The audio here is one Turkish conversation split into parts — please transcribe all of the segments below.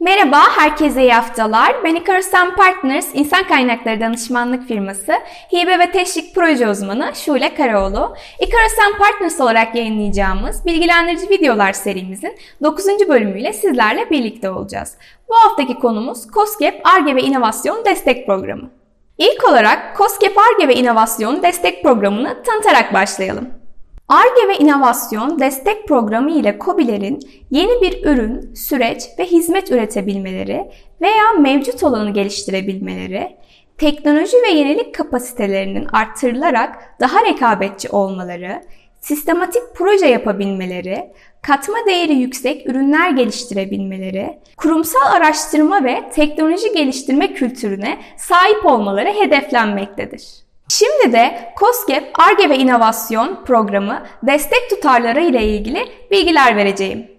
Merhaba, herkese iyi haftalar. Ben Icarus'tan Partners, insan kaynakları danışmanlık firması, hibe ve teşvik proje uzmanı Şule Karaoğlu. Icarus'tan Partners olarak yayınlayacağımız bilgilendirici videolar serimizin 9. bölümüyle sizlerle birlikte olacağız. Bu haftaki konumuz COSGAP ARGE ve İnovasyon Destek Programı. İlk olarak COSGAP ARGE ve İnovasyon Destek Programı'nı tanıtarak başlayalım. ARGE ve İnovasyon Destek Programı ile COBİ'lerin yeni bir ürün, süreç ve hizmet üretebilmeleri veya mevcut olanı geliştirebilmeleri, teknoloji ve yenilik kapasitelerinin arttırılarak daha rekabetçi olmaları, sistematik proje yapabilmeleri, katma değeri yüksek ürünler geliştirebilmeleri, kurumsal araştırma ve teknoloji geliştirme kültürüne sahip olmaları hedeflenmektedir. Şimdi de COSGAP ARGE ve İnovasyon programı destek tutarları ile ilgili bilgiler vereceğim.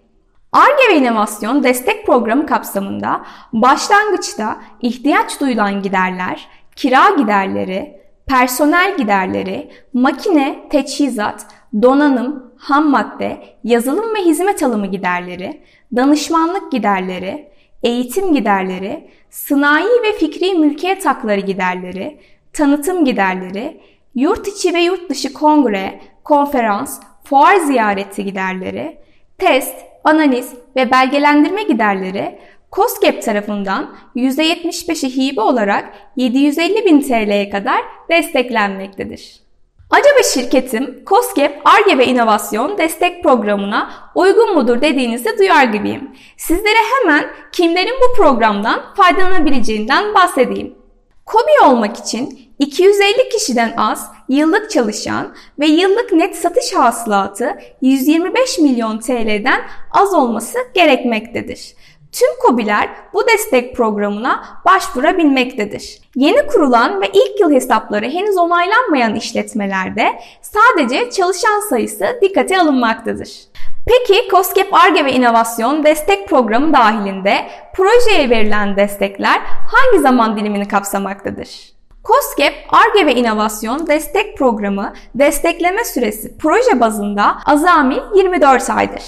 ARGE ve İnovasyon destek programı kapsamında başlangıçta ihtiyaç duyulan giderler, kira giderleri, personel giderleri, makine, teçhizat, donanım, ham madde, yazılım ve hizmet alımı giderleri, danışmanlık giderleri, eğitim giderleri, sınai ve fikri mülkiyet hakları giderleri, tanıtım giderleri, yurt içi ve yurt dışı kongre, konferans, fuar ziyareti giderleri, test, analiz ve belgelendirme giderleri COSGAP tarafından %75'i hibe olarak 750 bin TL'ye kadar desteklenmektedir. Acaba şirketim COSGAP ARGE ve İnovasyon destek programına uygun mudur dediğinizi duyar gibiyim. Sizlere hemen kimlerin bu programdan faydalanabileceğinden bahsedeyim. KOBİ olmak için 250 kişiden az yıllık çalışan ve yıllık net satış hasılatı 125 milyon TL'den az olması gerekmektedir. Tüm KOBİ'ler bu destek programına başvurabilmektedir. Yeni kurulan ve ilk yıl hesapları henüz onaylanmayan işletmelerde sadece çalışan sayısı dikkate alınmaktadır. Peki COSGAP ARGE ve İnovasyon Destek Programı dahilinde projeye verilen destekler hangi zaman dilimini kapsamaktadır? COSGAP, ARGE ve İnovasyon Destek Programı destekleme süresi proje bazında azami 24 aydır.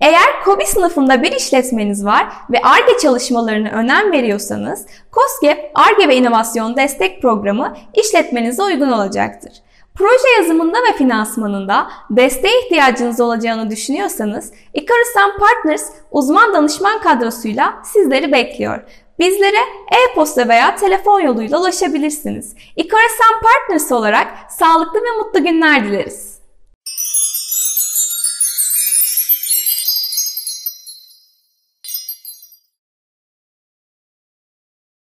Eğer KOBİ sınıfında bir işletmeniz var ve ARGE çalışmalarına önem veriyorsanız, COSGAP ARGE ve İnovasyon Destek Programı işletmenize uygun olacaktır. Proje yazımında ve finansmanında desteğe ihtiyacınız olacağını düşünüyorsanız, Icarus Partners uzman danışman kadrosuyla sizleri bekliyor. Bizlere e-posta veya telefon yoluyla ulaşabilirsiniz. Icarus Partners olarak sağlıklı ve mutlu günler dileriz.